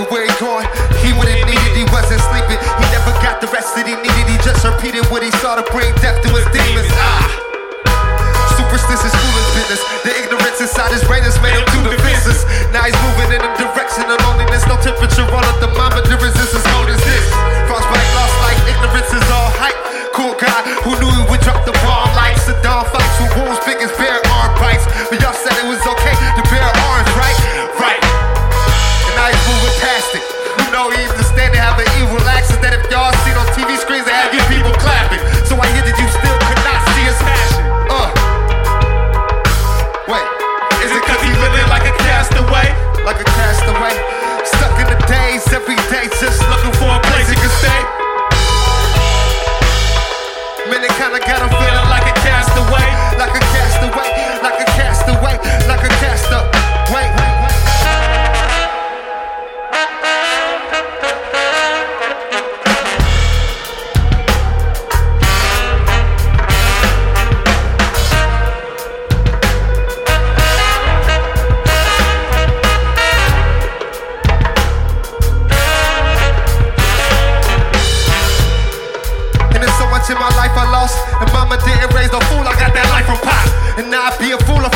nigga where he going. He wouldn't need it, he wasn't sleeping. He never got the rest that he needed. He just repeated what he saw to bring death to his demons. Ah. Superstitious foolish business. The ignorance inside his brain has made him do the business. Now he's moving in a direction of loneliness. No temperature on a thermometer. Resistance as cold as this. Frostbite lost like ignorance is all hype. Cool guy who knew he would drop the bomb like Saddam fights with wounds big as plastic. No, even the standard have an evil access that if y'all see on TV screens, they in my life I lost. And mama didn't raise no fool, I got that life from pop. And now I be a fool, I